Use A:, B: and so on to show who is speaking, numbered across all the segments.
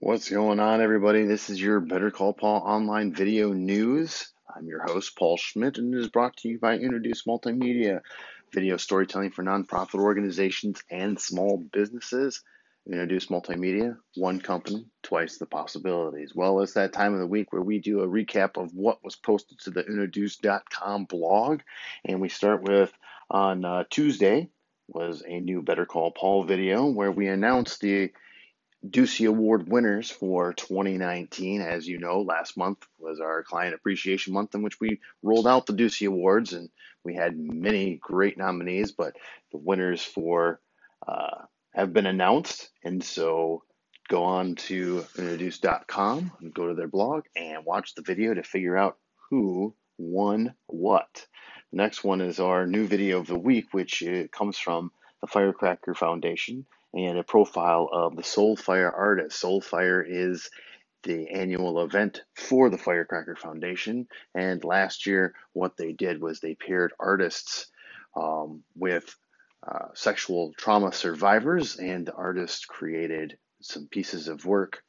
A: What's going on, everybody? This is your Better Call Paul online video news. I'm your host, Paul Schmidt, and it is brought to you by Introduce Multimedia, video storytelling for nonprofit organizations and small businesses. Introduce Multimedia, one company, twice the possibilities. Well, it's that time of the week where we do a recap of what was posted to the introduce.com blog. And we start with on uh, Tuesday was a new Better Call Paul video where we announced the Ducey Award winners for 2019. As you know, last month was our Client Appreciation Month in which we rolled out the Ducey Awards, and we had many great nominees, but the winners for uh, have been announced. And so go on to introduce.com and go to their blog and watch the video to figure out who won what. Next one is our new video of the week, which uh, comes from the Firecracker Foundation and a profile of the Soulfire artist. Soulfire is the annual event for the Firecracker Foundation. And last year, what they did was they paired artists um, with uh, sexual trauma survivors, and the artist created some pieces of work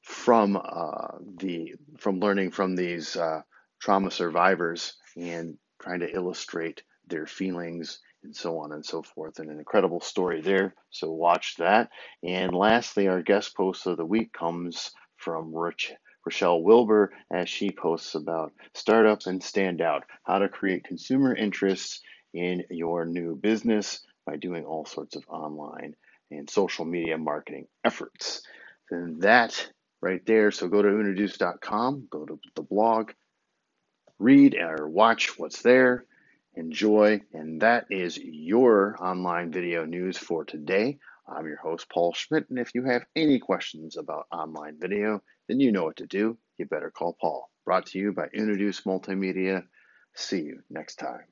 A: from uh, the from learning from these uh, trauma survivors and trying to illustrate their feelings and so on and so forth. And an incredible story there. So watch that. And lastly, our guest post of the week comes from Rich. Rochelle Wilbur as she posts about startup and stand out, how to create consumer interest in your new business by doing all sorts of online and social media marketing efforts. And that right there, so go to introduce.com, go to the blog, read or watch what's there, enjoy. And that is your online video news for today. I'm your host, Paul Schmidt. And if you have any questions about online video, then you know what to do. You better call Paul. Brought to you by Introduce Multimedia. See you next time.